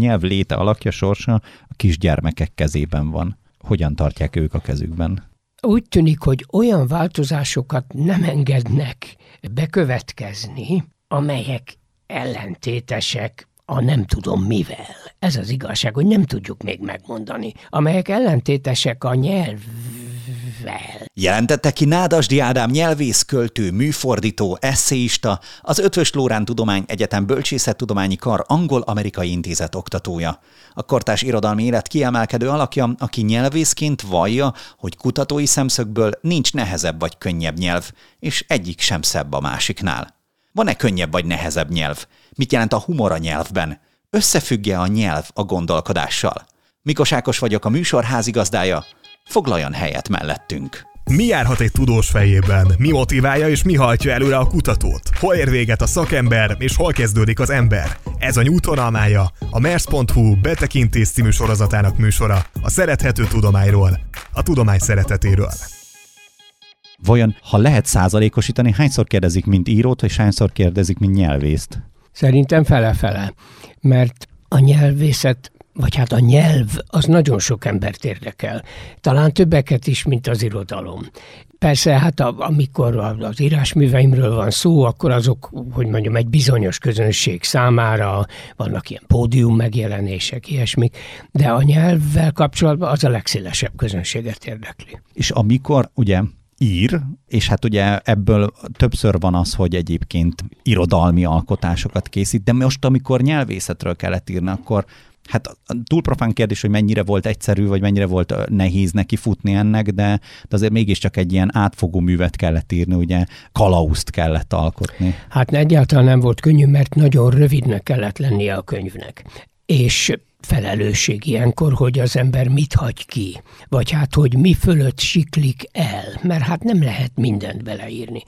nyelv léte alakja sorsa a kisgyermekek kezében van. Hogyan tartják ők a kezükben? Úgy tűnik, hogy olyan változásokat nem engednek bekövetkezni, amelyek ellentétesek a nem tudom mivel. Ez az igazság, hogy nem tudjuk még megmondani, amelyek ellentétesek a nyelv Jelentette ki Nádasdi Ádám nyelvész, költő, műfordító, eszéista, az Ötvös Lórán Tudomány Egyetem Bölcsészettudományi Kar Angol-Amerikai Intézet oktatója. A kortás irodalmi élet kiemelkedő alakja, aki nyelvészként vallja, hogy kutatói szemszögből nincs nehezebb vagy könnyebb nyelv, és egyik sem szebb a másiknál. Van-e könnyebb vagy nehezebb nyelv? Mit jelent a humor a nyelvben? Összefügge a nyelv a gondolkodással? Mikos Ákos vagyok a műsor házigazdája, foglaljon helyet mellettünk. Mi járhat egy tudós fejében? Mi motiválja és mi hajtja előre a kutatót? Hol ér véget a szakember és hol kezdődik az ember? Ez a nyújtónalmája, a Mers.hu betekintés című sorozatának műsora, a szerethető tudományról, a tudomány szeretetéről. Vajon, ha lehet százalékosítani, hányszor kérdezik, mint írót, és hányszor kérdezik, mint nyelvészt? Szerintem fele-fele, mert a nyelvészet vagy hát a nyelv, az nagyon sok embert érdekel. Talán többeket is, mint az irodalom. Persze, hát a, amikor az írásműveimről van szó, akkor azok, hogy mondjam, egy bizonyos közönség számára vannak ilyen pódium megjelenések, ilyesmik, de a nyelvvel kapcsolatban az a legszélesebb közönséget érdekli. És amikor ugye ír, és hát ugye ebből többször van az, hogy egyébként irodalmi alkotásokat készít, de most, amikor nyelvészetről kellett írni, akkor hát túl profán kérdés, hogy mennyire volt egyszerű, vagy mennyire volt nehéz neki futni ennek, de, de azért mégiscsak egy ilyen átfogó művet kellett írni, ugye kalauzt kellett alkotni. Hát egyáltalán nem volt könnyű, mert nagyon rövidnek kellett lennie a könyvnek. És felelősség ilyenkor, hogy az ember mit hagy ki, vagy hát, hogy mi fölött siklik el, mert hát nem lehet mindent beleírni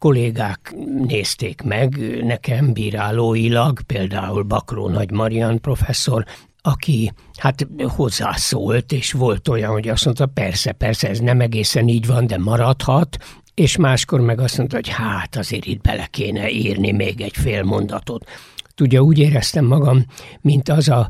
kollégák nézték meg nekem bírálóilag, például Bakró Nagy Marian professzor, aki hát hozzászólt, és volt olyan, hogy azt mondta, persze, persze, ez nem egészen így van, de maradhat, és máskor meg azt mondta, hogy hát azért itt bele kéne írni még egy fél mondatot. Tudja, úgy éreztem magam, mint az a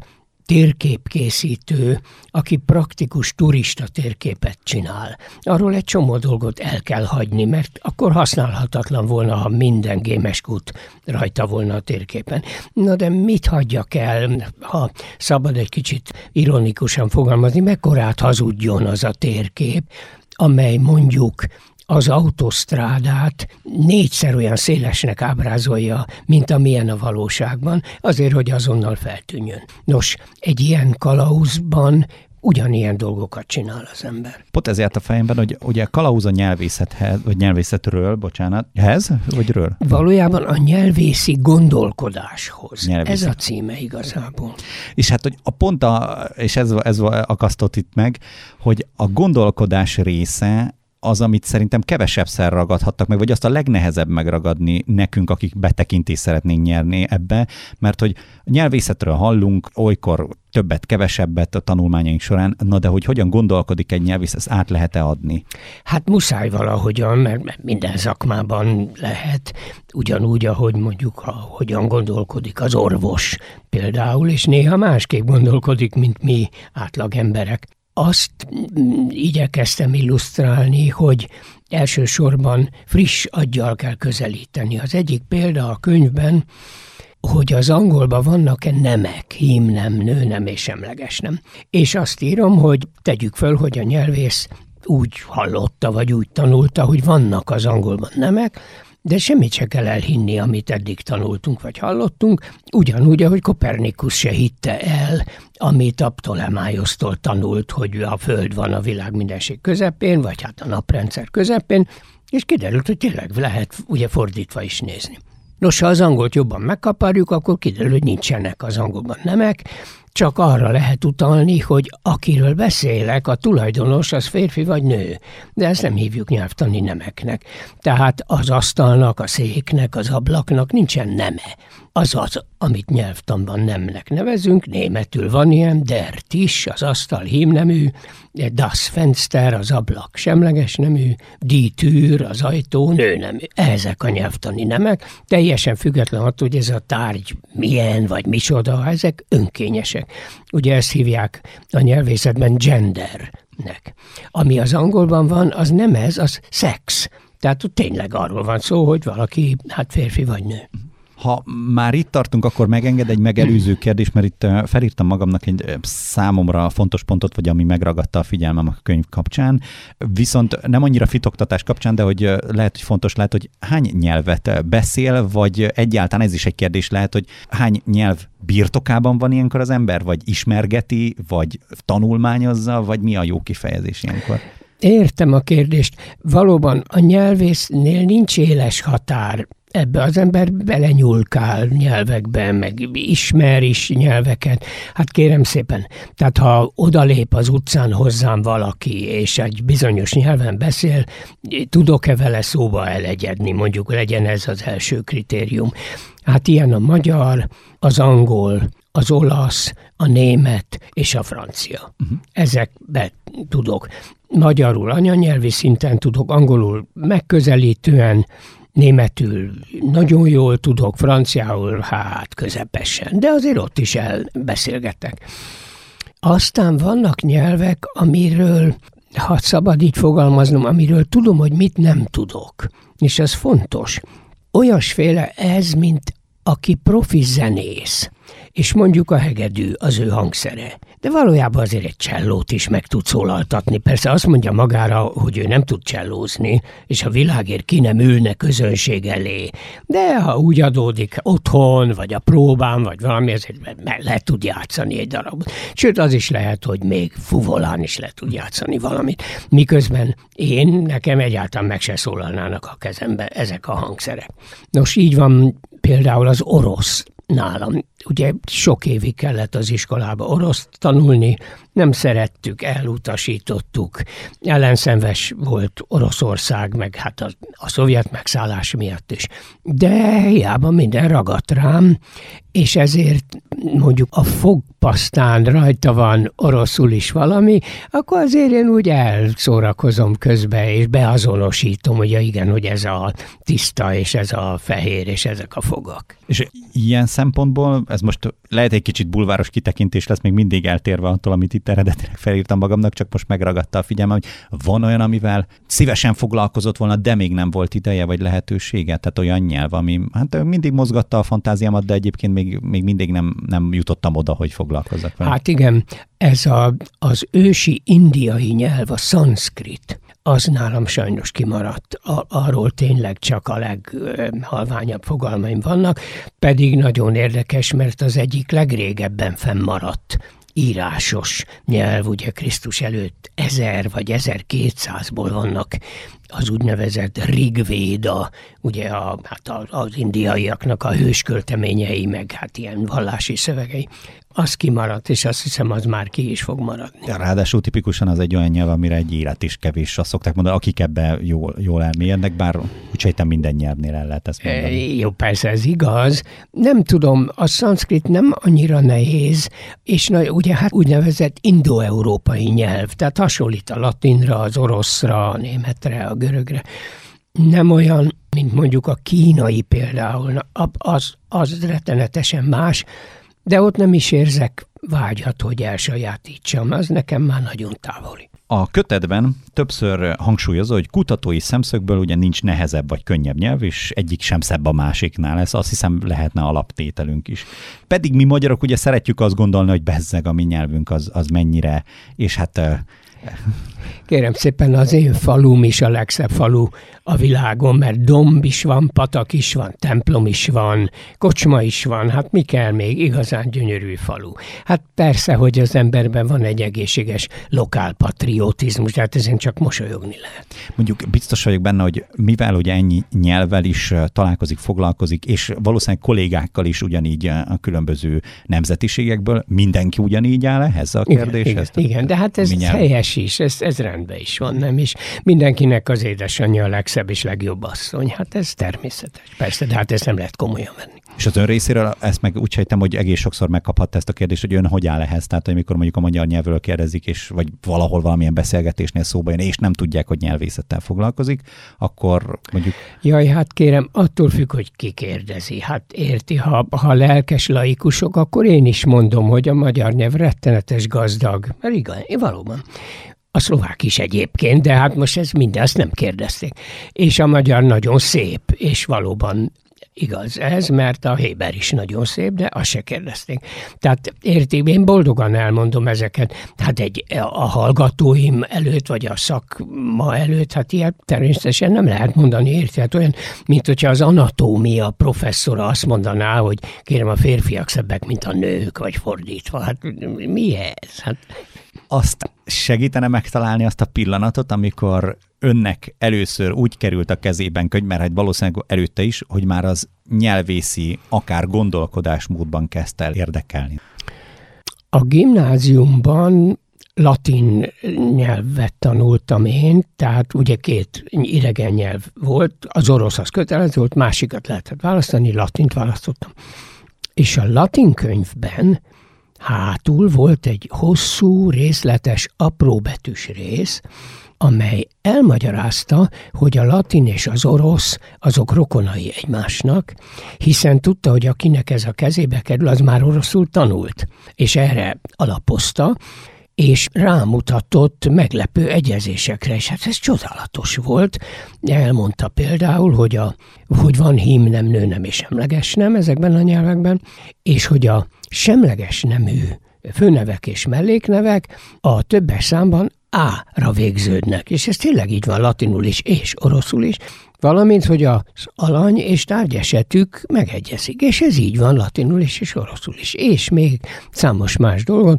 térképkészítő, aki praktikus turista térképet csinál. Arról egy csomó dolgot el kell hagyni, mert akkor használhatatlan volna, ha minden gémeskút rajta volna a térképen. Na de mit hagyjak el, ha szabad egy kicsit ironikusan fogalmazni, mekkorát hazudjon az a térkép, amely mondjuk az autosztrádát négyszer olyan szélesnek ábrázolja, mint amilyen a valóságban, azért, hogy azonnal feltűnjön. Nos, egy ilyen kalauzban ugyanilyen dolgokat csinál az ember. Pont ezért a fejemben, hogy ugye kalauz a nyelvészethez, vagy nyelvészetről, bocsánat, hez, vagy ről? Valójában a nyelvészi gondolkodáshoz. Nyelvészi. Ez a címe igazából. És hát, hogy a pont, a, és ez, ez akasztott itt meg, hogy a gondolkodás része az, amit szerintem kevesebbszer ragadhattak meg, vagy azt a legnehezebb megragadni nekünk, akik betekintést szeretnénk nyerni ebbe, mert hogy nyelvészetről hallunk, olykor többet, kevesebbet a tanulmányaink során, na de hogy hogyan gondolkodik egy nyelvész, ezt át lehet-e adni? Hát muszáj valahogyan, mert minden szakmában lehet, ugyanúgy, ahogy mondjuk, ha, hogyan gondolkodik az orvos például, és néha másképp gondolkodik, mint mi átlag emberek azt igyekeztem illusztrálni, hogy elsősorban friss aggyal kell közelíteni. Az egyik példa a könyvben, hogy az angolban vannak-e nemek, hímnem, nőnem és semleges nem. És azt írom, hogy tegyük föl, hogy a nyelvész úgy hallotta, vagy úgy tanulta, hogy vannak az angolban nemek, de semmit se kell elhinni, amit eddig tanultunk vagy hallottunk, ugyanúgy, ahogy Kopernikus se hitte el, amit a Ptolemájosztól tanult, hogy a Föld van a világ mindenség közepén, vagy hát a naprendszer közepén, és kiderült, hogy tényleg lehet ugye fordítva is nézni. Nos, ha az angolt jobban megkaparjuk, akkor kiderül, hogy nincsenek az angolban nemek, csak arra lehet utalni, hogy akiről beszélek, a tulajdonos az férfi vagy nő, de ezt nem hívjuk nyelvtani nemeknek. Tehát az asztalnak, a széknek, az ablaknak nincsen neme. Az az, amit nyelvtanban nemnek nevezünk, németül van ilyen, der is, az asztal hímnemű, das Fenster, az ablak semleges nemű, die Tür, az ajtó nőnemű. Ezek a nyelvtani nemek, teljesen független attól, hogy ez a tárgy milyen vagy micsoda, ezek önkényesek. Ugye ezt hívják a nyelvészetben gendernek. Ami az angolban van, az nem ez, az szex. Tehát tényleg arról van szó, hogy valaki hát férfi vagy nő. Ha már itt tartunk, akkor megenged egy megelőző kérdés, mert itt felírtam magamnak egy számomra fontos pontot, vagy ami megragadta a figyelmem a könyv kapcsán. Viszont nem annyira fitoktatás kapcsán, de hogy lehet, hogy fontos lehet, hogy hány nyelvet beszél, vagy egyáltalán ez is egy kérdés lehet, hogy hány nyelv birtokában van ilyenkor az ember, vagy ismergeti, vagy tanulmányozza, vagy mi a jó kifejezés ilyenkor? Értem a kérdést. Valóban a nyelvésznél nincs éles határ ebbe az ember belenyulkál nyelvekbe, meg ismer is nyelveket. Hát kérem szépen, tehát ha odalép az utcán hozzám valaki, és egy bizonyos nyelven beszél, tudok-e vele szóba elegyedni, mondjuk legyen ez az első kritérium. Hát ilyen a magyar, az angol, az olasz, a német és a francia. Uh-huh. Ezekbe tudok. Magyarul anyanyelvi szinten tudok, angolul megközelítően, németül nagyon jól tudok, franciául hát közepesen, de azért ott is elbeszélgetek. Aztán vannak nyelvek, amiről, ha szabad így fogalmaznom, amiről tudom, hogy mit nem tudok. És ez fontos. Olyasféle ez, mint aki profi zenész és mondjuk a hegedű az ő hangszere. De valójában azért egy csellót is meg tud szólaltatni. Persze azt mondja magára, hogy ő nem tud csellózni, és a világért ki nem ülne közönség elé. De ha úgy adódik otthon, vagy a próbán, vagy valami, ezért le tud játszani egy darabot. Sőt, az is lehet, hogy még fuvolán is le tud játszani valamit. Miközben én, nekem egyáltalán meg se szólalnának a kezembe ezek a hangszerek. Nos, így van például az orosz nálam. Ugye sok évig kellett az iskolába orosz tanulni, nem szerettük, elutasítottuk. Ellenszenves volt Oroszország, meg hát a, a szovjet megszállás miatt is. De hiába minden ragadt rám, és ezért mondjuk a fogpasztán rajta van oroszul is valami, akkor azért én úgy elszórakozom közbe, és beazonosítom, hogy ja igen, hogy ez a tiszta, és ez a fehér, és ezek a fogak. És ilyen szempontból, ez most lehet egy kicsit bulváros kitekintés lesz, még mindig eltérve attól, amit itt eredetileg felírtam magamnak, csak most megragadta a figyelme, hogy van olyan, amivel szívesen foglalkozott volna, de még nem volt ideje vagy lehetősége, tehát olyan nyelv, ami hát mindig mozgatta a fantáziámat, de egyébként még, még mindig nem, nem jutottam oda, hogy foglalkozzak vele. Hát igen, ez a, az ősi indiai nyelv, a szanszkrit, az nálam sajnos kimaradt. A, arról tényleg csak a leghalványabb fogalmaim vannak, pedig nagyon érdekes, mert az egyik legrégebben fennmaradt írásos nyelv, ugye Krisztus előtt ezer vagy 1200-ból vannak az úgynevezett Rigvéda, ugye a, hát az indiaiaknak a hőskölteményei, meg hát ilyen vallási szövegei az kimaradt, és azt hiszem, az már ki is fog maradni. Ja, ráadásul tipikusan az egy olyan nyelv, amire egy élet is kevés, azt szokták mondani, akik ebbe jól, jól elmélyednek, bár úgy sejtem minden nyelvnél el lehet ezt mondani. E, jó, persze ez igaz. Nem tudom, a szanszkrit nem annyira nehéz, és na, ugye hát úgynevezett indoeurópai nyelv, tehát hasonlít a latinra, az oroszra, a németre, a görögre. Nem olyan, mint mondjuk a kínai például, az, az rettenetesen más, de ott nem is érzek vágyat, hogy elsajátítsam, az nekem már nagyon távoli. A kötetben többször hangsúlyozza, hogy kutatói szemszögből ugye nincs nehezebb vagy könnyebb nyelv, és egyik sem szebb a másiknál. Ez azt hiszem lehetne alaptételünk is. Pedig mi magyarok ugye szeretjük azt gondolni, hogy bezzeg a mi nyelvünk az, az mennyire, és hát Kérem szépen, az én falum is a legszebb falu a világon, mert domb is van, patak is van, templom is van, kocsma is van, hát mi kell még, igazán gyönyörű falu. Hát persze, hogy az emberben van egy egészséges lokál patriotizmus, tehát ezen csak mosolyogni lehet. Mondjuk biztos vagyok benne, hogy mivel ugye ennyi nyelvvel is találkozik, foglalkozik, és valószínűleg kollégákkal is ugyanígy a különböző nemzetiségekből, mindenki ugyanígy áll ehhez a kérdéshez? Igen, igen, de hát ez helyes is, ez, ez rendben is van, nem is? Mindenkinek az édesanyja a legszebb és legjobb asszony, hát ez természetes. Persze, de hát ezt nem lehet komolyan venni. És az ön részéről ezt meg úgy sejtem, hogy egész sokszor megkaphatta ezt a kérdést, hogy ön hogy áll ehhez. Tehát, hogy amikor mondjuk a magyar nyelvről kérdezik, és vagy valahol valamilyen beszélgetésnél szóba jön, és nem tudják, hogy nyelvészettel foglalkozik, akkor mondjuk... Jaj, hát kérem, attól függ, hogy ki kérdezi. Hát érti, ha, ha lelkes laikusok, akkor én is mondom, hogy a magyar nyelv rettenetes gazdag. Mert igen, valóban. A szlovák is egyébként, de hát most ez mindezt nem kérdezték. És a magyar nagyon szép, és valóban igaz ez, mert a Héber is nagyon szép, de azt se kérdezték. Tehát érti, én boldogan elmondom ezeket. Hát egy, a hallgatóim előtt, vagy a szakma előtt, hát ilyet természetesen nem lehet mondani, érti? Hát olyan, mint hogyha az anatómia professzora azt mondaná, hogy kérem a férfiak szebbek, mint a nők, vagy fordítva. Hát mi ez? Hát azt segítene megtalálni azt a pillanatot, amikor önnek először úgy került a kezében könyv, mert hát valószínűleg előtte is, hogy már az nyelvészi, akár gondolkodásmódban kezdte el érdekelni? A gimnáziumban latin nyelvet tanultam én, tehát ugye két idegen nyelv volt, az orosz az kötelező volt, másikat lehetett választani, latint választottam. És a latin könyvben hátul volt egy hosszú, részletes, apróbetűs rész, amely elmagyarázta, hogy a latin és az orosz azok rokonai egymásnak, hiszen tudta, hogy akinek ez a kezébe kerül, az már oroszul tanult, és erre alapozta, és rámutatott meglepő egyezésekre, és hát ez csodálatos volt. Elmondta például, hogy, a, hogy van hím nem, nő nem és semleges nem ezekben a nyelvekben, és hogy a semleges nemű főnevek és melléknevek a többes számban A-ra végződnek, és ez tényleg így van latinul is és oroszul is, valamint, hogy az alany és tárgyesetük megegyezik, és ez így van latinul is és oroszul is, és még számos más dolgon,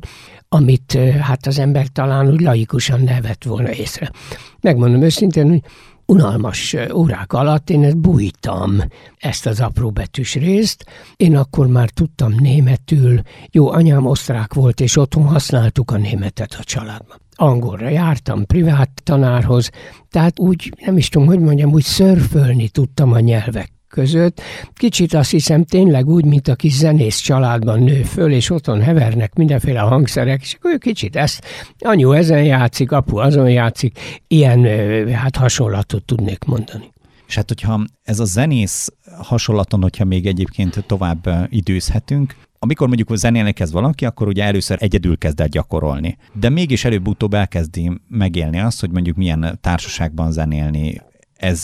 amit hát az ember talán úgy laikusan nevet volna észre. Megmondom őszintén, hogy unalmas órák alatt én ezt bújtam, ezt az apróbetűs részt. Én akkor már tudtam németül, jó, anyám osztrák volt, és otthon használtuk a németet a családban. Angolra jártam privát tanárhoz, tehát úgy, nem is tudom, hogy mondjam, úgy szörfölni tudtam a nyelvek között. Kicsit azt hiszem tényleg úgy, mint a kis zenész családban nő föl, és otthon hevernek mindenféle hangszerek, és akkor kicsit ezt, anyu ezen játszik, apu azon játszik, ilyen hát hasonlatot tudnék mondani. És hát, hogyha ez a zenész hasonlaton, hogyha még egyébként tovább időzhetünk, amikor mondjuk zenélni kezd valaki, akkor ugye először egyedül kezd el gyakorolni. De mégis előbb-utóbb elkezdi megélni azt, hogy mondjuk milyen társaságban zenélni. Ez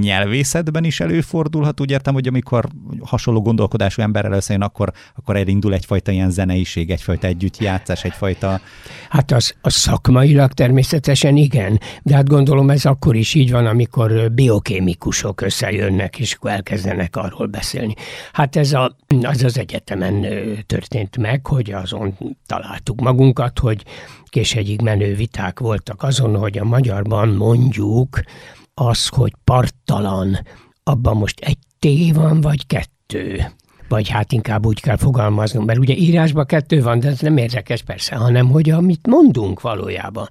nyelvészetben is előfordulhat, úgy értem, hogy amikor hasonló gondolkodású emberrel összejön, akkor, akkor elindul egyfajta ilyen zeneiség, egyfajta együttjátszás, egyfajta... Hát az, az szakmailag természetesen igen, de hát gondolom ez akkor is így van, amikor biokémikusok összejönnek, és akkor elkezdenek arról beszélni. Hát ez a, az az egyetemen történt meg, hogy azon találtuk magunkat, hogy késhegyig menő viták voltak azon, hogy a magyarban mondjuk az, hogy parttalan, abban most egy T van, vagy kettő. Vagy hát inkább úgy kell fogalmaznom, mert ugye írásban kettő van, de ez nem érdekes persze, hanem hogy amit mondunk valójában,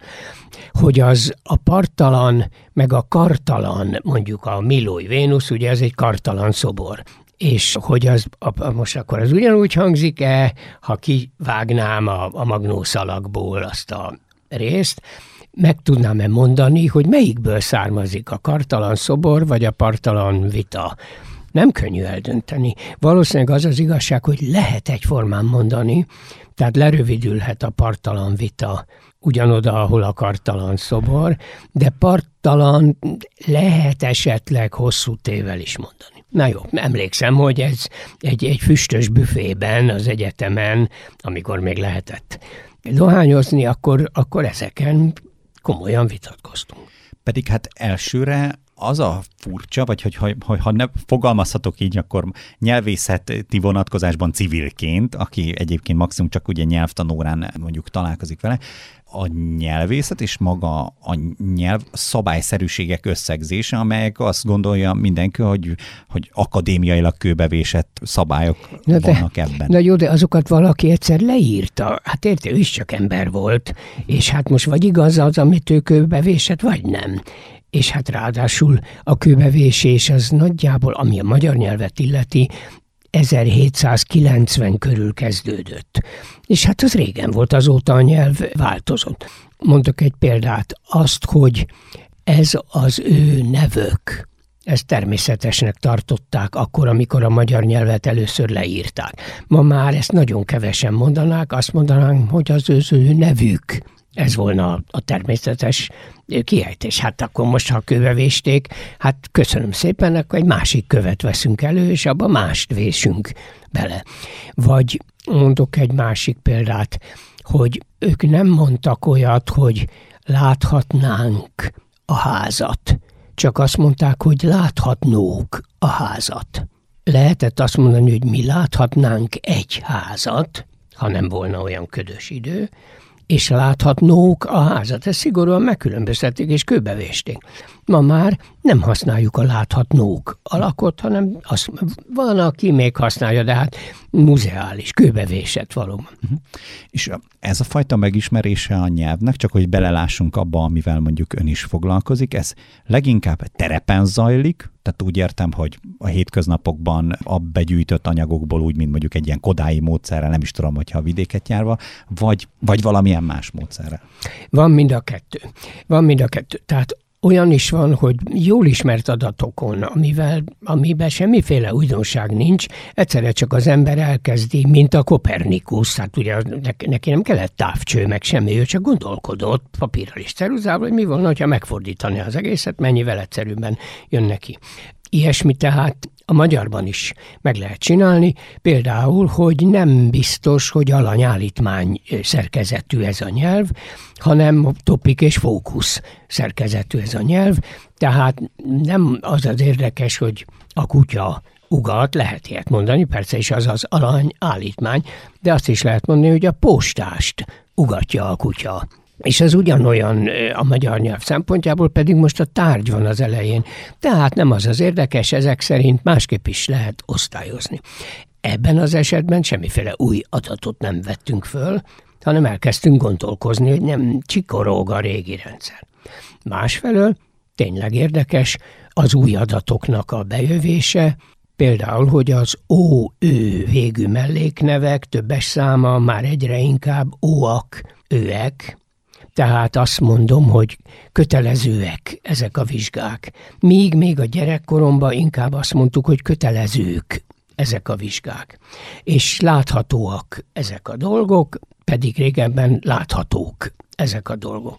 hogy az a parttalan, meg a kartalan, mondjuk a Milói Vénusz, ugye ez egy kartalan szobor és hogy az, a, most akkor az ugyanúgy hangzik-e, ha kivágnám a, a magnószalagból azt a részt, meg tudnám-e mondani, hogy melyikből származik a kartalan szobor vagy a partalan vita. Nem könnyű eldönteni. Valószínűleg az az igazság, hogy lehet egyformán mondani, tehát lerövidülhet a partalan vita ugyanoda, ahol a kartalan szobor, de partalan lehet esetleg hosszú tével is mondani. Na jó, emlékszem, hogy ez egy, egy füstös büfében az egyetemen, amikor még lehetett dohányozni, akkor, akkor ezeken komolyan vitatkoztunk. Pedig hát elsőre az a furcsa, vagy hogy ha, ha, ha ne fogalmazhatok így, akkor nyelvészeti vonatkozásban civilként, aki egyébként maximum csak ugye nyelvtanórán mondjuk találkozik vele, a nyelvészet és maga a nyelv szabályszerűségek összegzése, amelyek azt gondolja mindenki, hogy, hogy akadémiailag kőbevésett szabályok na de, vannak ebben. Na jó, de azokat valaki egyszer leírta. Hát érte, ő is csak ember volt, és hát most vagy igaz az, amit ő kőbevésett, vagy nem és hát ráadásul a kőbevésés az nagyjából, ami a magyar nyelvet illeti, 1790 körül kezdődött. És hát az régen volt, azóta a nyelv változott. Mondok egy példát, azt, hogy ez az ő nevök, ezt természetesnek tartották akkor, amikor a magyar nyelvet először leírták. Ma már ezt nagyon kevesen mondanák, azt mondanánk, hogy az ő nevük. Ez volna a természetes kiejtés. Hát akkor most, ha kövevésték, hát köszönöm szépen, akkor egy másik követ veszünk elő, és abba mást vésünk bele. Vagy mondok egy másik példát, hogy ők nem mondtak olyat, hogy láthatnánk a házat, csak azt mondták, hogy láthatnók a házat. Lehetett azt mondani, hogy mi láthatnánk egy házat, ha nem volna olyan ködös idő, és láthatnók a házat. Ezt szigorúan megkülönböztették és kőbevésték. Ma már nem használjuk a láthatnók alakot, hanem az, van, aki még használja, de hát muzeális, kőbevésett valóban. Uh-huh. És ez a fajta megismerése a nyelvnek, csak hogy belelássunk abba, amivel mondjuk ön is foglalkozik, ez leginkább terepen zajlik, tehát úgy értem, hogy a hétköznapokban a begyűjtött anyagokból úgy, mint mondjuk egy ilyen kodái módszerrel, nem is tudom, hogyha a vidéket járva, vagy, vagy valamilyen más módszerrel. Van mind a kettő. Van mind a kettő. Tehát olyan is van, hogy jól ismert adatokon, amivel, amiben semmiféle újdonság nincs, egyszerre csak az ember elkezdi, mint a Kopernikus, hát ugye neki nem kellett távcső, meg semmi, ő csak gondolkodott papírral és ceruzával, hogy mi volna, ha megfordítani az egészet, mennyivel egyszerűbben jön neki. Ilyesmi tehát a magyarban is meg lehet csinálni, például, hogy nem biztos, hogy alanyállítmány szerkezetű ez a nyelv, hanem topik és fókusz szerkezetű ez a nyelv, tehát nem az az érdekes, hogy a kutya ugat, lehet ilyet mondani, persze is az az alany állítmány, de azt is lehet mondani, hogy a postást ugatja a kutya. És ez ugyanolyan a magyar nyelv szempontjából, pedig most a tárgy van az elején. Tehát nem az az érdekes, ezek szerint másképp is lehet osztályozni. Ebben az esetben semmiféle új adatot nem vettünk föl, hanem elkezdtünk gondolkozni, hogy nem csikorog a régi rendszer. Másfelől tényleg érdekes az új adatoknak a bejövése, például, hogy az ó-ő végű melléknevek többes száma már egyre inkább óak, őek, tehát azt mondom, hogy kötelezőek ezek a vizsgák. Míg még a gyerekkoromban inkább azt mondtuk, hogy kötelezők ezek a vizsgák. És láthatóak ezek a dolgok, pedig régebben láthatók ezek a dolgok.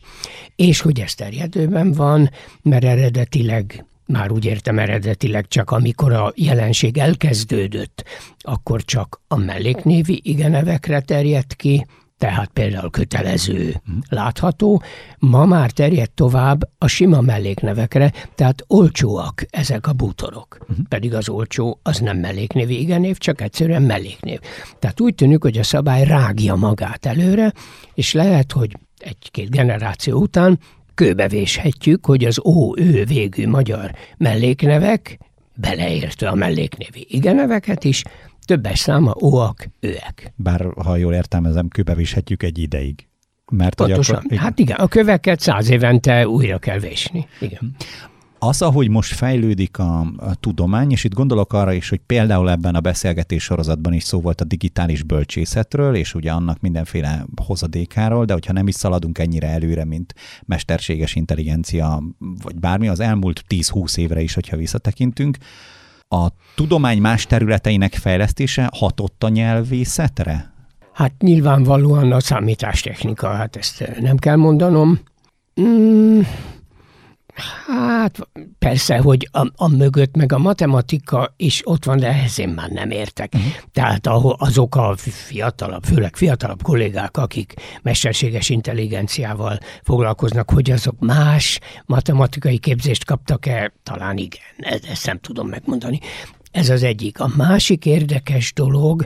És hogy ez terjedőben van, mert eredetileg már úgy értem eredetileg csak amikor a jelenség elkezdődött, akkor csak a melléknévi igenevekre terjedt ki, tehát például kötelező, látható, ma már terjed tovább a sima melléknevekre, tehát olcsóak ezek a bútorok. Uh-huh. Pedig az olcsó az nem melléknévi igenév, csak egyszerűen melléknév. Tehát úgy tűnik, hogy a szabály rágja magát előre, és lehet, hogy egy-két generáció után kőbevéshetjük, hogy az ó-ő végű magyar melléknevek, beleértve a melléknévi igeneveket is, többes száma óak, őek. Bár, ha jól értelmezem, kőbevéshetjük egy ideig. Mert Pontosan. Akkor, igen. Hát igen, a köveket száz évente újra kell vésni. Igen. Az, ahogy most fejlődik a, a tudomány, és itt gondolok arra is, hogy például ebben a beszélgetés sorozatban is szó volt a digitális bölcsészetről, és ugye annak mindenféle hozadékáról, de hogyha nem is szaladunk ennyire előre, mint mesterséges intelligencia, vagy bármi, az elmúlt 10-20 évre is, hogyha visszatekintünk, a tudomány más területeinek fejlesztése hatott a nyelvészetre? Hát nyilvánvalóan a számítástechnika, hát ezt nem kell mondanom. Mm, Hát persze, hogy a, a mögött meg a matematika is ott van, de ehhez én már nem értek. Uh-huh. Tehát azok a fiatalabb, főleg fiatalabb kollégák, akik mesterséges intelligenciával foglalkoznak, hogy azok más matematikai képzést kaptak-e, talán igen, ezt nem tudom megmondani. Ez az egyik. A másik érdekes dolog,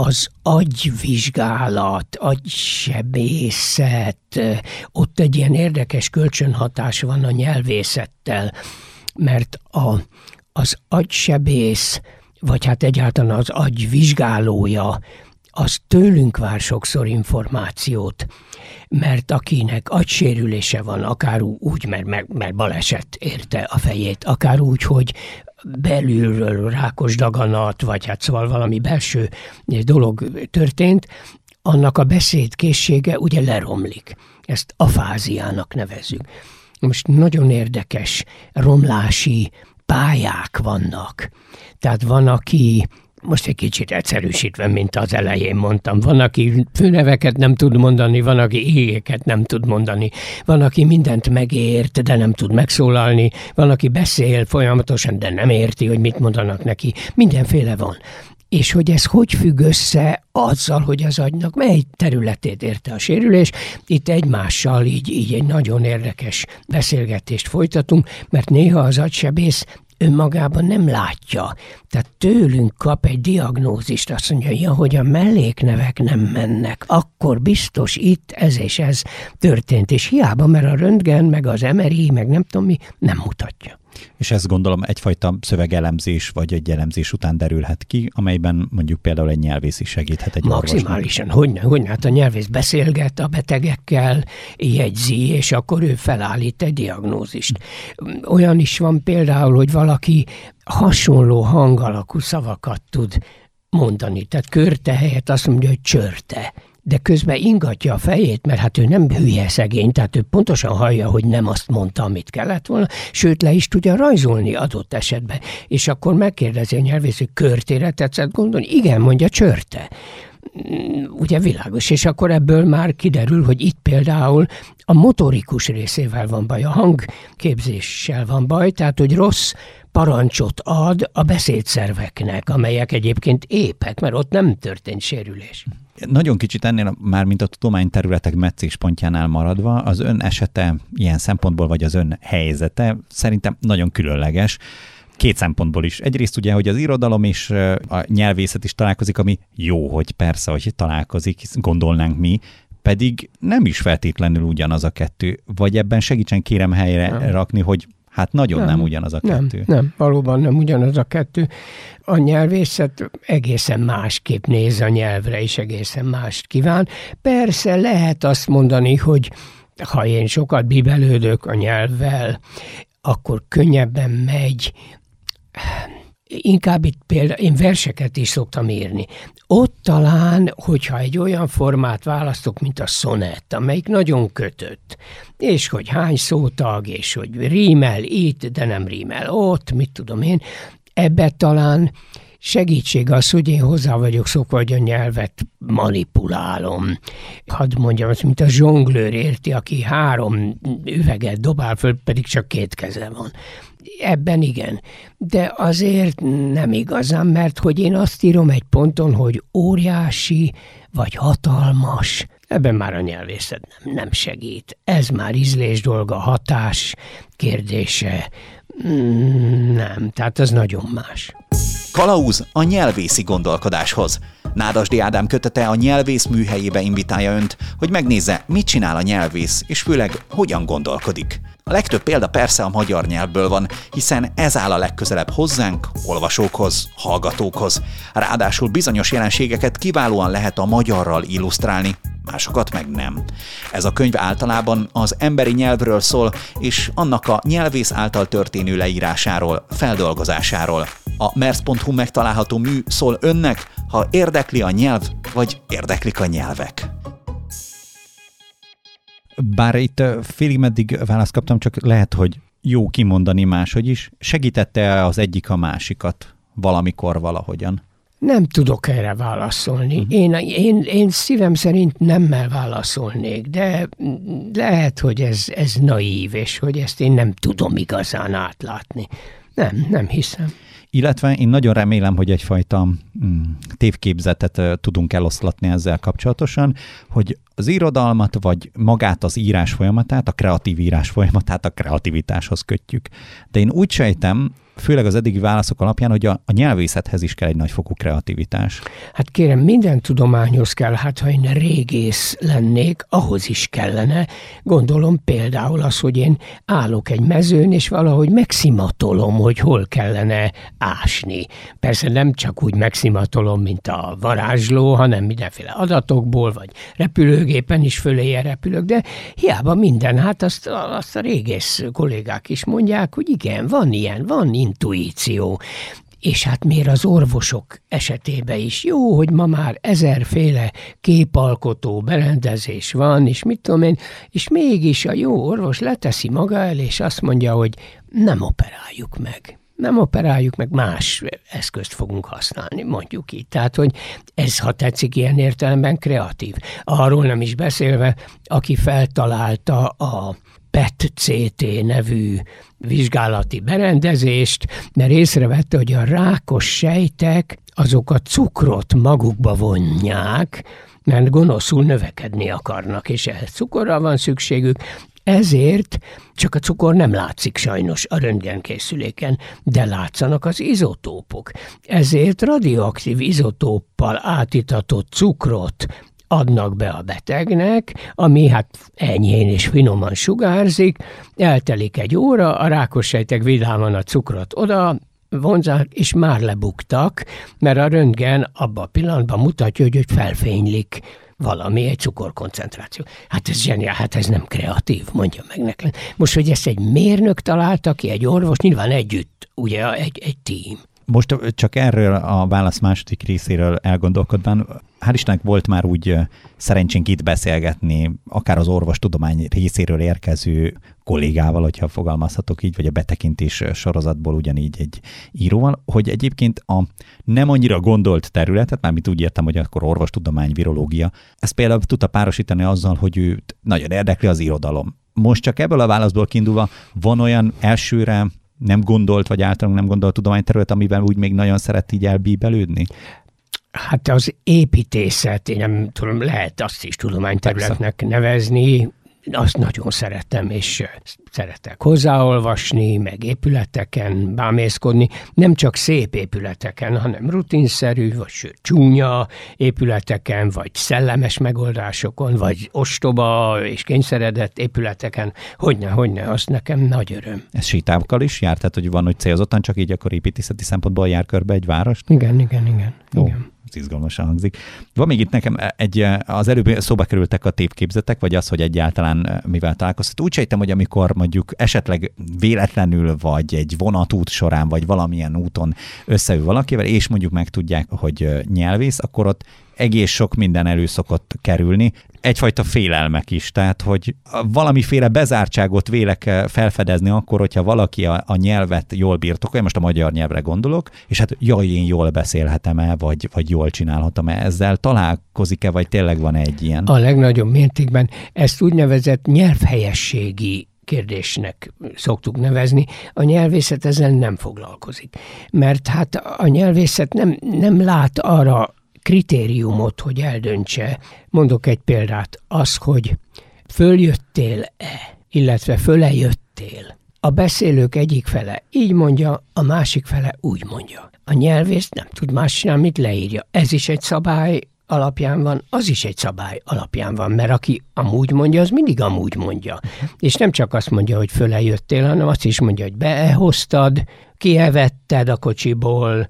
az agyvizsgálat, agysebészet, ott egy ilyen érdekes kölcsönhatás van a nyelvészettel, mert a, az agysebész, vagy hát egyáltalán az agyvizsgálója, az tőlünk vár sokszor információt, mert akinek agysérülése van, akár úgy, mert, mert, mert baleset érte a fejét, akár úgy, hogy belülről rákos daganat, vagy hát szóval valami belső dolog történt, annak a beszédkészsége ugye leromlik. Ezt afáziának nevezzük. Most nagyon érdekes romlási pályák vannak. Tehát van, aki most egy kicsit egyszerűsítve, mint az elején mondtam. Van, aki főneveket nem tud mondani, van, aki égeket nem tud mondani, van, aki mindent megért, de nem tud megszólalni, van, aki beszél folyamatosan, de nem érti, hogy mit mondanak neki. Mindenféle van és hogy ez hogy függ össze azzal, hogy az agynak mely területét érte a sérülés. Itt egymással így, így egy nagyon érdekes beszélgetést folytatunk, mert néha az agysebész önmagában nem látja. Tehát tőlünk kap egy diagnózist, azt mondja, ja, hogy a melléknevek nem mennek, akkor biztos itt ez és ez történt. És hiába, mert a röntgen, meg az MRI, meg nem tudom mi, nem mutatja. És ezt gondolom egyfajta szövegelemzés vagy egy elemzés után derülhet ki, amelyben mondjuk például egy nyelvész is segíthet egy Maximálisan, hogy, hogy hát a nyelvész beszélget a betegekkel, jegyzi, és akkor ő felállít egy diagnózist. Olyan is van például, hogy valaki hasonló hangalakú szavakat tud mondani. Tehát körte helyett azt mondja, hogy csörte de közben ingatja a fejét, mert hát ő nem hülye szegény, tehát ő pontosan hallja, hogy nem azt mondta, amit kellett volna, sőt le is tudja rajzolni adott esetben. És akkor megkérdezi a nyelvész, hogy körtére tetszett gondolni? Igen, mondja, csörte mm, ugye világos, és akkor ebből már kiderül, hogy itt például a motorikus részével van baj, a hangképzéssel van baj, tehát hogy rossz parancsot ad a beszédszerveknek, amelyek egyébként épek, mert ott nem történt sérülés. Nagyon kicsit ennél már, mint a tudományterületek meccéspontjánál maradva, az ön esete ilyen szempontból, vagy az ön helyzete szerintem nagyon különleges két szempontból is. Egyrészt ugye, hogy az irodalom és a nyelvészet is találkozik, ami jó, hogy persze, hogy találkozik, gondolnánk mi, pedig nem is feltétlenül ugyanaz a kettő. Vagy ebben segítsen kérem helyre nem. rakni, hogy Hát nagyon nem, nem ugyanaz a kettő. Nem, nem, valóban nem ugyanaz a kettő. A nyelvészet egészen másképp néz a nyelvre, és egészen mást kíván. Persze lehet azt mondani, hogy ha én sokat bibelődök a nyelvvel, akkor könnyebben megy inkább itt például, én verseket is szoktam írni. Ott talán, hogyha egy olyan formát választok, mint a szonett, amelyik nagyon kötött, és hogy hány szótag, és hogy rímel itt, de nem rímel ott, mit tudom én, ebbe talán segítség az, hogy én hozzá vagyok szokva, hogy a nyelvet manipulálom. Hadd mondjam azt, mint a zsonglőr érti, aki három üveget dobál föl, pedig csak két keze van. Ebben igen. De azért nem igazán, mert hogy én azt írom egy ponton, hogy óriási vagy hatalmas, ebben már a nyelvészet nem, nem segít. Ez már ízlés dolga, hatás kérdése. Mm, nem, tehát ez nagyon más. Kalauz a nyelvészi gondolkodáshoz. Nádasdi Ádám kötete a nyelvész műhelyébe invitálja önt, hogy megnézze, mit csinál a nyelvész, és főleg hogyan gondolkodik. A legtöbb példa persze a magyar nyelvből van, hiszen ez áll a legközelebb hozzánk, olvasókhoz, hallgatókhoz. Ráadásul bizonyos jelenségeket kiválóan lehet a magyarral illusztrálni, másokat meg nem. Ez a könyv általában az emberi nyelvről szól, és annak a nyelvész által történő leírásáról, feldolgozásáról. A mers.hu megtalálható mű szól önnek, ha érdekli a nyelv, vagy érdeklik a nyelvek. Bár itt félig meddig választ kaptam, csak lehet, hogy jó kimondani máshogy is. Segítette az egyik a másikat valamikor valahogyan? Nem tudok erre válaszolni. Uh-huh. Én, én, én szívem szerint nemmel válaszolnék, de lehet, hogy ez, ez naív, és hogy ezt én nem tudom igazán átlátni. Nem, nem hiszem. Illetve én nagyon remélem, hogy egyfajta mm, tévképzetet tudunk eloszlatni ezzel kapcsolatosan, hogy az irodalmat, vagy magát az írás folyamatát, a kreatív írás folyamatát a kreativitáshoz kötjük. De én úgy sejtem, főleg az eddigi válaszok alapján, hogy a, a nyelvészethez is kell egy nagyfokú kreativitás. Hát kérem, minden tudományhoz kell, hát ha én régész lennék, ahhoz is kellene. Gondolom például az, hogy én állok egy mezőn, és valahogy megszimatolom, hogy hol kellene ásni. Persze nem csak úgy megszimatolom, mint a varázsló, hanem mindenféle adatokból, vagy repülőgépen is föléje repülök, de hiába minden, hát azt, azt a régész kollégák is mondják, hogy igen, van ilyen, van intuíció. És hát miért az orvosok esetében is jó, hogy ma már ezerféle képalkotó berendezés van, és mit tudom én, és mégis a jó orvos leteszi maga el, és azt mondja, hogy nem operáljuk meg nem operáljuk, meg más eszközt fogunk használni, mondjuk így. Tehát, hogy ez, ha tetszik, ilyen értelemben kreatív. Arról nem is beszélve, aki feltalálta a PET-CT nevű vizsgálati berendezést, mert észrevette, hogy a rákos sejtek azok a cukrot magukba vonják, mert gonoszul növekedni akarnak, és ehhez cukorra van szükségük, ezért csak a cukor nem látszik sajnos a röntgenkészüléken, de látszanak az izotópok. Ezért radioaktív izotóppal átitatott cukrot adnak be a betegnek, ami hát enyhén és finoman sugárzik, eltelik egy óra, a rákos sejtek vidáman a cukrot oda, vonzák, és már lebuktak, mert a röntgen abban a pillanatban mutatja, hogy, hogy felfénylik valami, egy cukorkoncentráció. Hát ez zseniál, hát ez nem kreatív, mondja meg nekem. Most, hogy ezt egy mérnök találta ki, egy orvos, nyilván együtt, ugye, egy, egy tím. Most csak erről a válasz második részéről elgondolkodván, hál' Istennek volt már úgy szerencsénk itt beszélgetni, akár az orvostudomány részéről érkező kollégával, hogyha fogalmazhatok így, vagy a betekintés sorozatból ugyanígy egy íróval, hogy egyébként a nem annyira gondolt területet, mármint úgy értem, hogy akkor orvostudomány, virológia, ezt például tudta párosítani azzal, hogy őt nagyon érdekli az irodalom. Most csak ebből a válaszból kiindulva van olyan elsőre nem gondolt, vagy általában nem gondolt tudományterület, amiben úgy még nagyon szeret így elbíbelődni? Hát az építészet, én nem tudom, lehet azt is tudományterületnek nevezni, azt nagyon szeretem, és szeretek hozzáolvasni, meg épületeken bámészkodni, nem csak szép épületeken, hanem rutinszerű, vagy sőt, csúnya épületeken, vagy szellemes megoldásokon, vagy ostoba és kényszeredett épületeken. Hogyne, hogyne, az nekem nagy öröm. Ez sétákkal is jár? Tehát, hogy van, hogy célzottan csak így akkor építészeti szempontból jár körbe egy várost? Igen, igen, igen. Jó. igen ez izgalmasan hangzik. Van még itt nekem egy, az előbb szóba kerültek a tépképzetek, vagy az, hogy egyáltalán eh, mivel találkoztat. Úgy sejtem, hogy amikor mondjuk esetleg véletlenül, vagy egy vonatút során, vagy valamilyen úton összeül valakivel, és mondjuk megtudják, hogy eh, nyelvész, akkor ott egész sok minden elő szokott kerülni, egyfajta félelmek is, tehát hogy valamiféle bezártságot vélek eh, felfedezni akkor, hogyha valaki a, a nyelvet jól birtokolja, most a magyar nyelvre gondolok, és hát jaj, én jól beszélhetem-e, vagy, vagy jól csinálhatom-e ezzel, találkozik-e, vagy tényleg van egy ilyen? A legnagyobb mértékben ezt úgynevezett nyelvhelyességi kérdésnek szoktuk nevezni, a nyelvészet ezzel nem foglalkozik. Mert hát a nyelvészet nem, nem lát arra kritériumot, hogy eldöntse. Mondok egy példát, az, hogy följöttél-e, illetve fölejöttél. A beszélők egyik fele így mondja, a másik fele úgy mondja. A nyelvész nem tud más csinálni, mit leírja. Ez is egy szabály alapján van, az is egy szabály alapján van, mert aki amúgy mondja, az mindig amúgy mondja. És nem csak azt mondja, hogy fölejöttél, hanem azt is mondja, hogy behoztad, kievetted a kocsiból,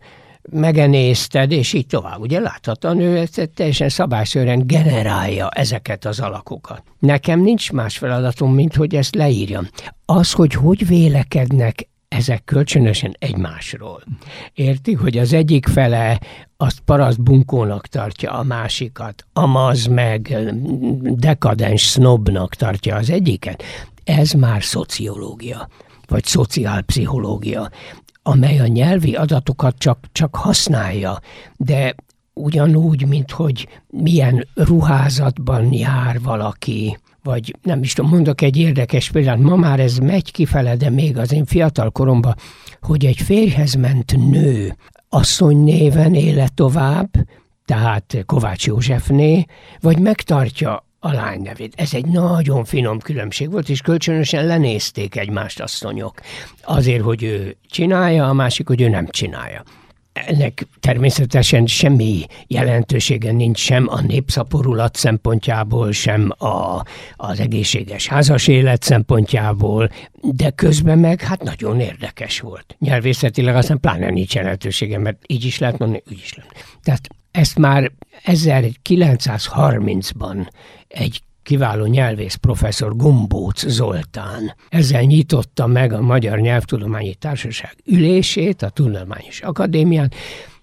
megenézted, és így tovább. Ugye láthatóan ő teljesen szabályszerűen generálja ezeket az alakokat. Nekem nincs más feladatom, mint hogy ezt leírjam. Az, hogy hogy vélekednek ezek kölcsönösen egymásról. Érti, hogy az egyik fele azt paraszt bunkónak tartja a másikat, amaz meg dekadens sznobnak tartja az egyiket. Ez már szociológia vagy szociálpszichológia amely a nyelvi adatokat csak, csak használja, de ugyanúgy, mint hogy milyen ruházatban jár valaki, vagy nem is tudom, mondok egy érdekes példát, ma már ez megy kifele, de még az én fiatal koromban, hogy egy férjhez ment nő asszony néven éle tovább, tehát Kovács Józsefné, vagy megtartja a lány nevét. Ez egy nagyon finom különbség volt, és kölcsönösen lenézték egymást asszonyok. Azért, hogy ő csinálja, a másik, hogy ő nem csinálja. Ennek természetesen semmi jelentősége nincs sem a népszaporulat szempontjából, sem a, az egészséges házas élet szempontjából, de közben meg hát nagyon érdekes volt. Nyelvészetileg aztán pláne nincs jelentősége, mert így is lehet mondani, úgy is lehet. Tehát ezt már 1930-ban egy kiváló nyelvész professzor Gombóc Zoltán. Ezzel nyitotta meg a Magyar Nyelvtudományi Társaság ülését a Tudományos Akadémián,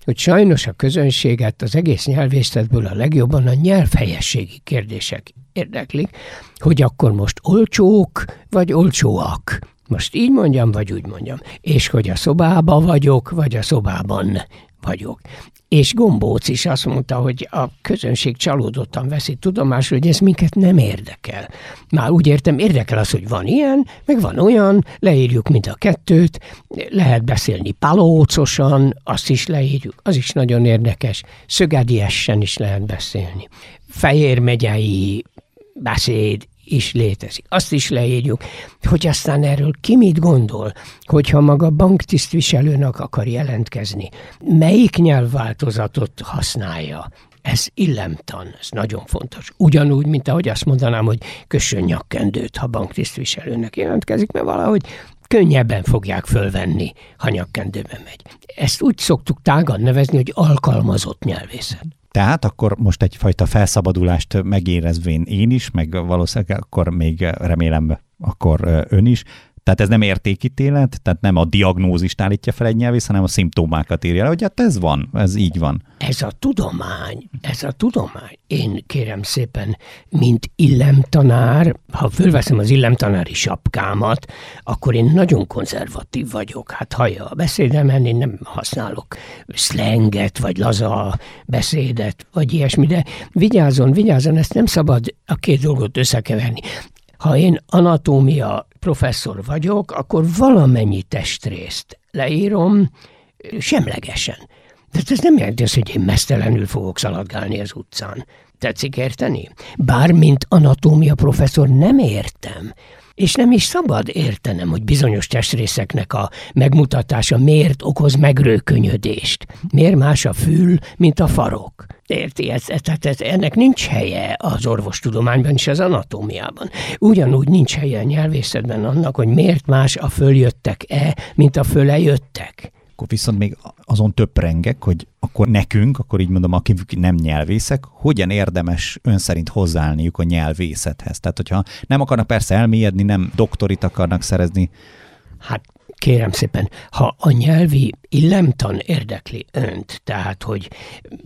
hogy sajnos a közönséget az egész nyelvészetből a legjobban a nyelvhelyességi kérdések érdeklik, hogy akkor most olcsók vagy olcsóak. Most így mondjam, vagy úgy mondjam. És hogy a szobába vagyok, vagy a szobában vagyok. És Gombóc is azt mondta, hogy a közönség csalódottan veszi tudomásul, hogy ez minket nem érdekel. Már úgy értem, érdekel az, hogy van ilyen, meg van olyan, leírjuk mind a kettőt, lehet beszélni palócosan, azt is leírjuk, az is nagyon érdekes, szögediessen is lehet beszélni. Fejér megyei beszéd is létezik. Azt is leírjuk, hogy aztán erről ki mit gondol, hogyha maga banktisztviselőnek akar jelentkezni, melyik nyelvváltozatot használja, ez illemtan, ez nagyon fontos. Ugyanúgy, mint ahogy azt mondanám, hogy kössön nyakkendőt, ha banktisztviselőnek jelentkezik, mert valahogy könnyebben fogják fölvenni, ha nyakkendőben megy. Ezt úgy szoktuk tágan nevezni, hogy alkalmazott nyelvészet. Tehát akkor most egyfajta felszabadulást megérezvén én is, meg valószínűleg akkor még remélem akkor ön is, tehát ez nem értékítélet, tehát nem a diagnózist állítja fel egy nyelvész, hanem a szimptomákat írja hogy hát ez van, ez így van. Ez a tudomány, ez a tudomány. Én kérem szépen, mint illemtanár, ha fölveszem az illemtanári sapkámat, akkor én nagyon konzervatív vagyok. Hát hallja a beszédemen, én nem használok szlenget, vagy laza beszédet, vagy ilyesmi, de vigyázzon, vigyázzon, ezt nem szabad a két dolgot összekeverni. Ha én anatómia professzor vagyok, akkor valamennyi testrészt leírom semlegesen. De ez nem jelenti azt, hogy én mesztelenül fogok szaladgálni az utcán. Tetszik érteni? Bármint anatómia professzor nem értem, és nem is szabad értenem, hogy bizonyos testrészeknek a megmutatása miért okoz megrőkönyödést. Miért más a fül, mint a farok. Érti? Ez, tehát ez, ennek nincs helye az orvostudományban és az anatómiában. Ugyanúgy nincs helye a nyelvészetben annak, hogy miért más a följöttek-e, mint a fölejöttek akkor viszont még azon töprengek, hogy akkor nekünk, akkor így mondom, akik nem nyelvészek, hogyan érdemes ön szerint hozzáállniuk a nyelvészethez. Tehát, hogyha nem akarnak persze elmélyedni, nem doktorit akarnak szerezni. Hát kérem szépen, ha a nyelvi illemtan érdekli önt, tehát hogy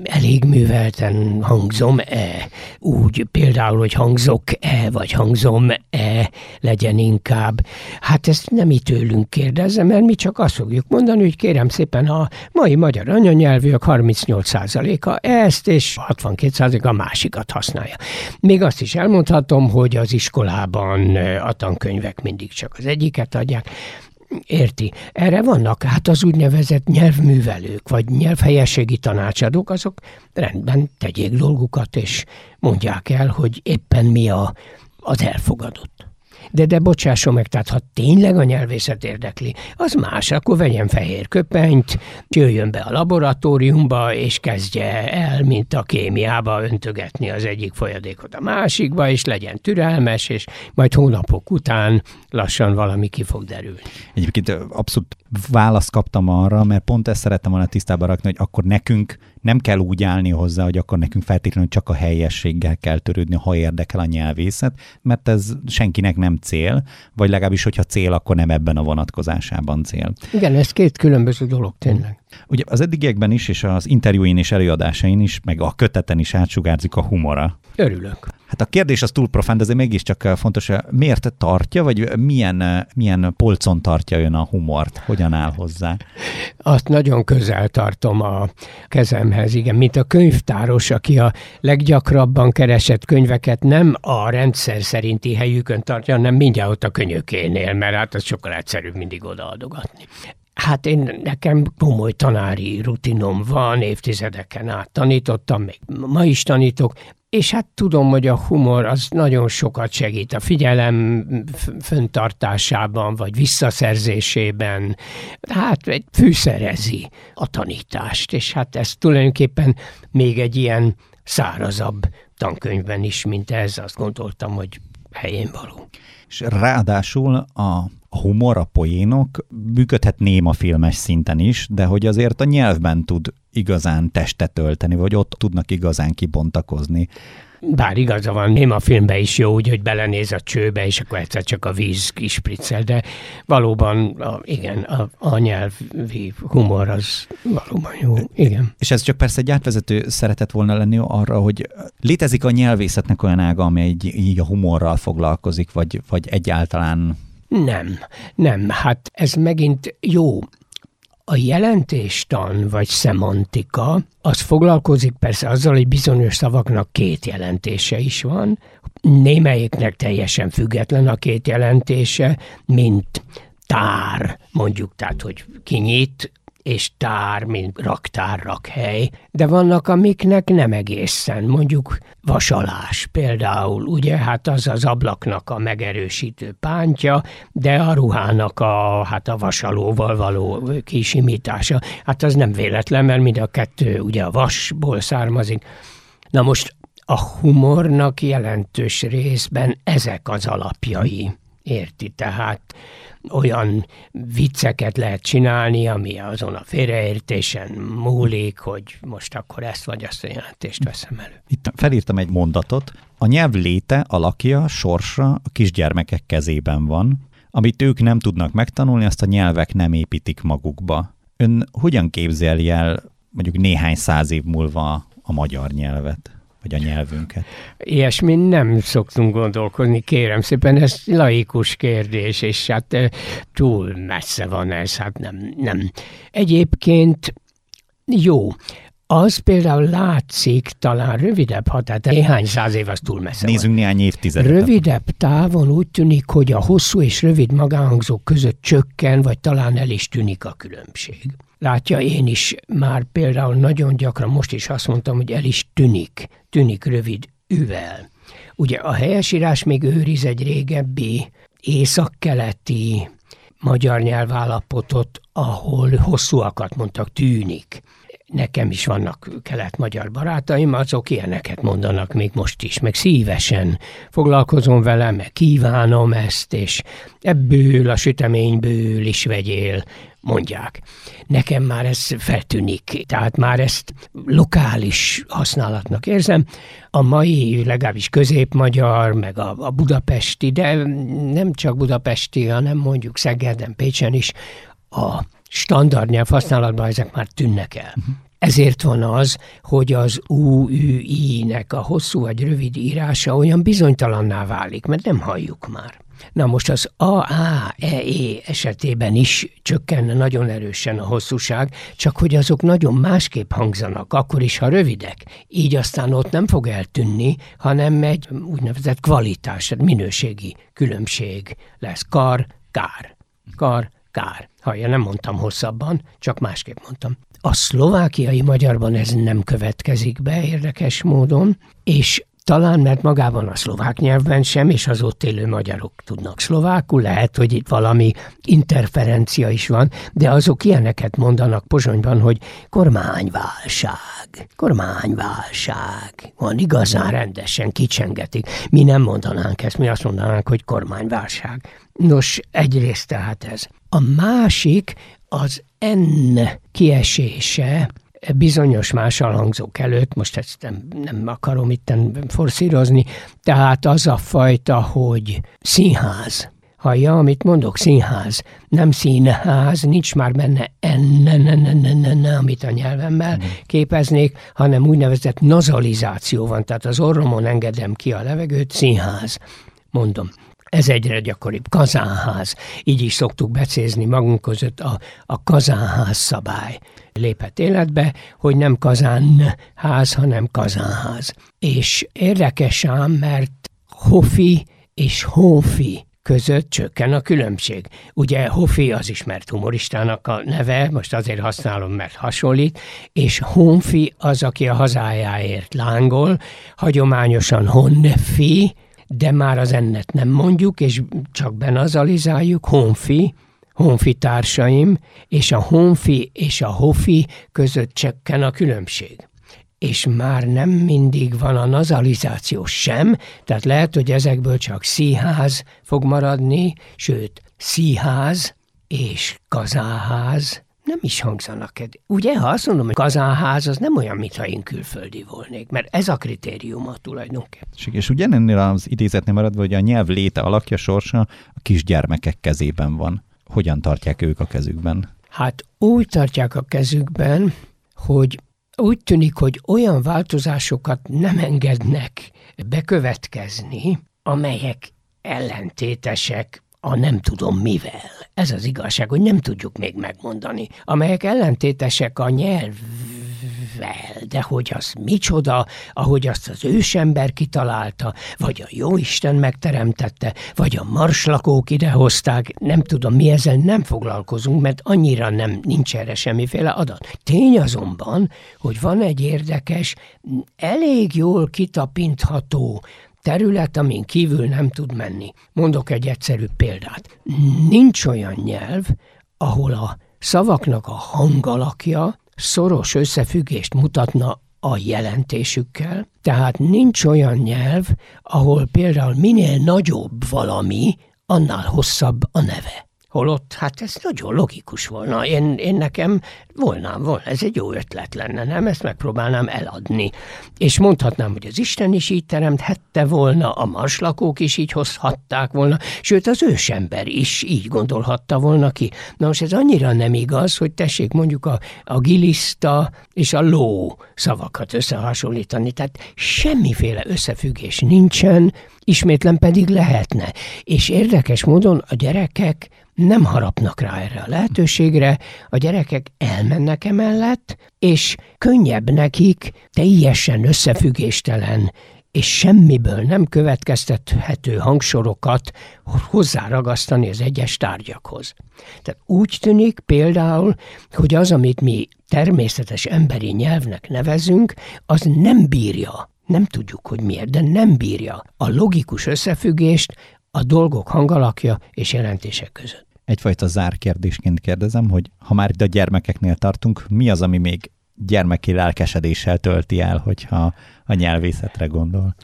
elég művelten hangzom-e, úgy például, hogy hangzok-e, vagy hangzom-e, legyen inkább. Hát ezt nem itt tőlünk kérdezze, mert mi csak azt fogjuk mondani, hogy kérem szépen, a mai magyar anyanyelvűek 38%-a ezt, és 62% a másikat használja. Még azt is elmondhatom, hogy az iskolában a tankönyvek mindig csak az egyiket adják, Érti. Erre vannak hát az úgynevezett nyelvművelők, vagy nyelvhelyességi tanácsadók, azok rendben tegyék dolgukat, és mondják el, hogy éppen mi a, az elfogadott. De, de bocsásson meg, tehát ha tényleg a nyelvészet érdekli, az más, akkor vegyen fehér köpenyt, jöjjön be a laboratóriumba, és kezdje el, mint a kémiába öntögetni az egyik folyadékot a másikba, és legyen türelmes, és majd hónapok után lassan valami ki fog derülni. Egyébként abszolút választ kaptam arra, mert pont ezt szerettem volna tisztában rakni, hogy akkor nekünk nem kell úgy állni hozzá, hogy akkor nekünk feltétlenül csak a helyességgel kell törődni, ha érdekel a nyelvészet, mert ez senkinek nem cél, vagy legalábbis, hogyha cél, akkor nem ebben a vonatkozásában cél. Igen, ez két különböző dolog tényleg. Ugye az eddigiekben is, és az interjúin és előadásain is, meg a köteten is átsugárzik a humora. Örülök. Hát a kérdés az túl profán, de azért mégiscsak fontos, miért tartja, vagy milyen, milyen polcon tartja ön a humort? Hogyan áll hozzá? Azt nagyon közel tartom a kezemhez, igen, mint a könyvtáros, aki a leggyakrabban keresett könyveket nem a rendszer szerinti helyükön tartja, hanem mindjárt ott a könyökénél, mert hát az sokkal egyszerűbb mindig odaadogatni. Hát én nekem komoly tanári rutinom van, évtizedeken át tanítottam, még ma is tanítok, és hát tudom, hogy a humor az nagyon sokat segít a figyelem föntartásában, vagy visszaszerzésében. Hát fűszerezi a tanítást, és hát ez tulajdonképpen még egy ilyen szárazabb tankönyvben is, mint ez, azt gondoltam, hogy helyén való. És ráadásul a a humor, a poénok működhet néma filmes szinten is, de hogy azért a nyelvben tud igazán testet tölteni, vagy ott tudnak igazán kibontakozni. Bár igaza van, én a filmben is jó, úgy, hogy belenéz a csőbe, és akkor egyszer csak a víz kispriccel, de valóban, a, igen, a, a nyelvi humor az valóban jó, igen. És ez csak persze egy átvezető szeretett volna lenni arra, hogy létezik a nyelvészetnek olyan ága, amely így, így a humorral foglalkozik, vagy, vagy egyáltalán nem, nem, hát ez megint jó. A jelentéstan vagy szemantika, az foglalkozik persze azzal, hogy bizonyos szavaknak két jelentése is van, némelyiknek teljesen független a két jelentése, mint tár, mondjuk, tehát, hogy kinyit, és tár, mint raktár, de vannak, amiknek nem egészen, mondjuk vasalás például, ugye, hát az az ablaknak a megerősítő pántja, de a ruhának a, hát a vasalóval való kisimítása, hát az nem véletlen, mert mind a kettő ugye a vasból származik. Na most a humornak jelentős részben ezek az alapjai, érti? Tehát olyan vicceket lehet csinálni, ami azon a félreértésen múlik, hogy most akkor ezt vagy azt a jelentést veszem elő. Itt felírtam egy mondatot. A nyelv léte, alakja, sorsa a kisgyermekek kezében van. Amit ők nem tudnak megtanulni, azt a nyelvek nem építik magukba. Ön hogyan képzeli el mondjuk néhány száz év múlva a magyar nyelvet? Vagy a nyelvünket? Ilyesmi nem szoktunk gondolkozni, kérem szépen, ez laikus kérdés, és hát túl messze van ez, hát nem, nem. Egyébként jó, az például látszik, talán rövidebb határ, néhány száz év az túl messze Nézzünk van. néhány évtizedet. Rövidebb távon úgy tűnik, hogy a hosszú és rövid magánhangzók között csökken, vagy talán el is tűnik a különbség. Látja, én is már például nagyon gyakran most is azt mondtam, hogy el is tűnik, tűnik rövid üvel. Ugye a helyesírás még őriz egy régebbi északkeleti magyar nyelvállapotot, ahol hosszúakat mondtak, tűnik. Nekem is vannak kelet-magyar barátaim, azok ilyeneket mondanak még most is, meg szívesen foglalkozom vele, meg kívánom ezt, és ebből a süteményből is vegyél, mondják. Nekem már ez feltűnik, tehát már ezt lokális használatnak érzem. A mai, legalábbis középmagyar, meg a, a budapesti, de nem csak budapesti, hanem mondjuk Szegeden, Pécsen is a standard nyelv használatban ezek már tűnnek el. Uh-huh. Ezért van az, hogy az UÜI-nek a hosszú vagy rövid írása olyan bizonytalanná válik, mert nem halljuk már. Na most az AAEE esetében is csökkenne nagyon erősen a hosszúság, csak hogy azok nagyon másképp hangzanak, akkor is, ha rövidek. Így aztán ott nem fog eltűnni, hanem egy úgynevezett kvalitás, minőségi különbség lesz. Kar, kár. Kar, kár. Hallja, nem mondtam hosszabban, csak másképp mondtam. A szlovákiai magyarban ez nem következik be érdekes módon, és talán mert magában a szlovák nyelvben sem, és az ott élő magyarok tudnak szlovákul, lehet, hogy itt valami interferencia is van, de azok ilyeneket mondanak Pozsonyban, hogy kormányválság, kormányválság. Van igazán rendesen kicsengetik. Mi nem mondanánk ezt, mi azt mondanánk, hogy kormányválság. Nos, egyrészt tehát ez. A másik az N kiesése bizonyos más alhangzók előtt, most ezt nem, nem akarom itt forszírozni, tehát az a fajta, hogy színház. Hallja, amit mondok, színház. Nem színház, nincs már benne enne, ne, ne, ne, ne, ne, amit a nyelvemmel mm. képeznék, hanem úgynevezett nazalizáció van, tehát az orromon engedem ki a levegőt, színház. Mondom, ez egyre gyakoribb. Kazánház. Így is szoktuk becézni magunk között a, a kazánház szabály. Lépett életbe, hogy nem kazánház, hanem kazánház. És érdekes ám, mert Hofi és Hófi között csökken a különbség. Ugye Hofi az ismert humoristának a neve, most azért használom, mert hasonlít, és Honfi az, aki a hazájáért lángol, hagyományosan Honfi, de már az ennet nem mondjuk, és csak benazalizáljuk, honfi, honfi társaim, és a honfi és a hofi között csökken a különbség. És már nem mindig van a nazalizáció sem, tehát lehet, hogy ezekből csak szíház fog maradni, sőt, szíház és kazáház, nem is hangzanak. Ugye, ha azt mondom, hogy kazánház, az nem olyan, mintha én külföldi volnék, mert ez a kritériuma tulajdonképpen. És ugye ennél az idézetnél maradva, hogy a nyelv léte alakja, sorsa a kisgyermekek kezében van. Hogyan tartják ők a kezükben? Hát úgy tartják a kezükben, hogy úgy tűnik, hogy olyan változásokat nem engednek bekövetkezni, amelyek ellentétesek a nem tudom mivel. Ez az igazság, hogy nem tudjuk még megmondani, amelyek ellentétesek a nyelv de hogy az micsoda, ahogy azt az ősember kitalálta, vagy a jóisten megteremtette, vagy a marslakók idehozták, nem tudom, mi ezzel nem foglalkozunk, mert annyira nem nincs erre semmiféle adat. Tény azonban, hogy van egy érdekes, elég jól kitapintható terület, amin kívül nem tud menni. Mondok egy egyszerű példát. Nincs olyan nyelv, ahol a szavaknak a hangalakja szoros összefüggést mutatna a jelentésükkel, tehát nincs olyan nyelv, ahol például minél nagyobb valami, annál hosszabb a neve. Holott, hát ez nagyon logikus volna. Én, én nekem volnám, volna, ez egy jó ötlet lenne, nem? Ezt megpróbálnám eladni. És mondhatnám, hogy az Isten is így teremthette volna, a marslakók is így hozhatták volna, sőt az ősember is így gondolhatta volna ki. Na most ez annyira nem igaz, hogy tessék mondjuk a, a giliszta és a ló szavakat összehasonlítani. Tehát semmiféle összefüggés nincsen, ismétlen pedig lehetne. És érdekes módon a gyerekek nem harapnak rá erre a lehetőségre, a gyerekek elmennek emellett, és könnyebb nekik teljesen összefüggéstelen és semmiből nem következtethető hangsorokat hozzáragasztani az egyes tárgyakhoz. Tehát úgy tűnik például, hogy az, amit mi természetes emberi nyelvnek nevezünk, az nem bírja nem tudjuk, hogy miért, de nem bírja a logikus összefüggést a dolgok hangalakja és jelentések között. Egyfajta zárkérdésként kérdezem, hogy ha már itt a gyermekeknél tartunk, mi az, ami még gyermeki lelkesedéssel tölti el, hogyha a nyelvészetre gondol?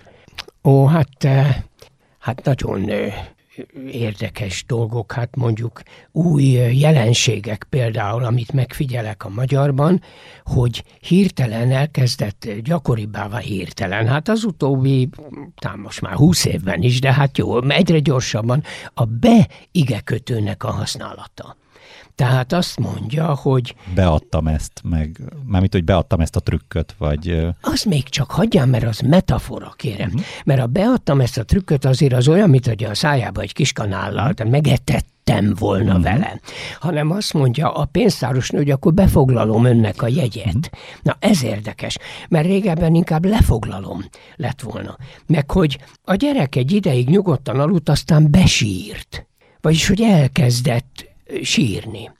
Ó, hát, eh, hát nagyon érdekes dolgok, hát mondjuk új jelenségek például, amit megfigyelek a magyarban, hogy hirtelen elkezdett gyakoribbá hirtelen. Hát az utóbbi, tám most már húsz évben is, de hát jó, egyre gyorsabban a be igekötőnek a használata. Tehát azt mondja, hogy... Beadtam ezt, meg mármint, hogy beadtam ezt a trükköt, vagy... Az még csak hagyjam, mert az metafora, kérem. Uh-huh. Mert a beadtam ezt a trükköt, azért az olyan, mint hogy a szájába egy kis kanállal, tehát megetettem volna uh-huh. vele. Hanem azt mondja a pénztáros hogy akkor befoglalom önnek a jegyet. Uh-huh. Na ez érdekes, mert régebben inkább lefoglalom lett volna. Meg hogy a gyerek egy ideig nyugodtan aludt, aztán besírt. Vagyis, hogy elkezdett sírni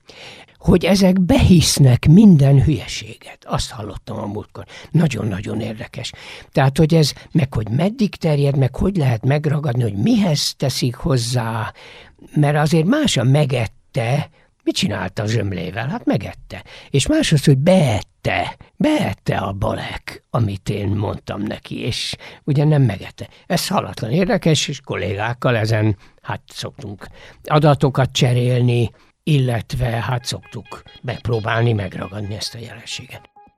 hogy ezek behisznek minden hülyeséget. Azt hallottam a múltkor. Nagyon-nagyon érdekes. Tehát, hogy ez, meg hogy meddig terjed, meg hogy lehet megragadni, hogy mihez teszik hozzá, mert azért más a megette, mit csinálta a zsömlével? Hát megette. És más az, hogy beette, beette a balek, amit én mondtam neki, és ugye nem megette. Ez halatlan érdekes, és kollégákkal ezen hát szoktunk adatokat cserélni, illetve hát szoktuk megpróbálni megragadni ezt a jelenséget.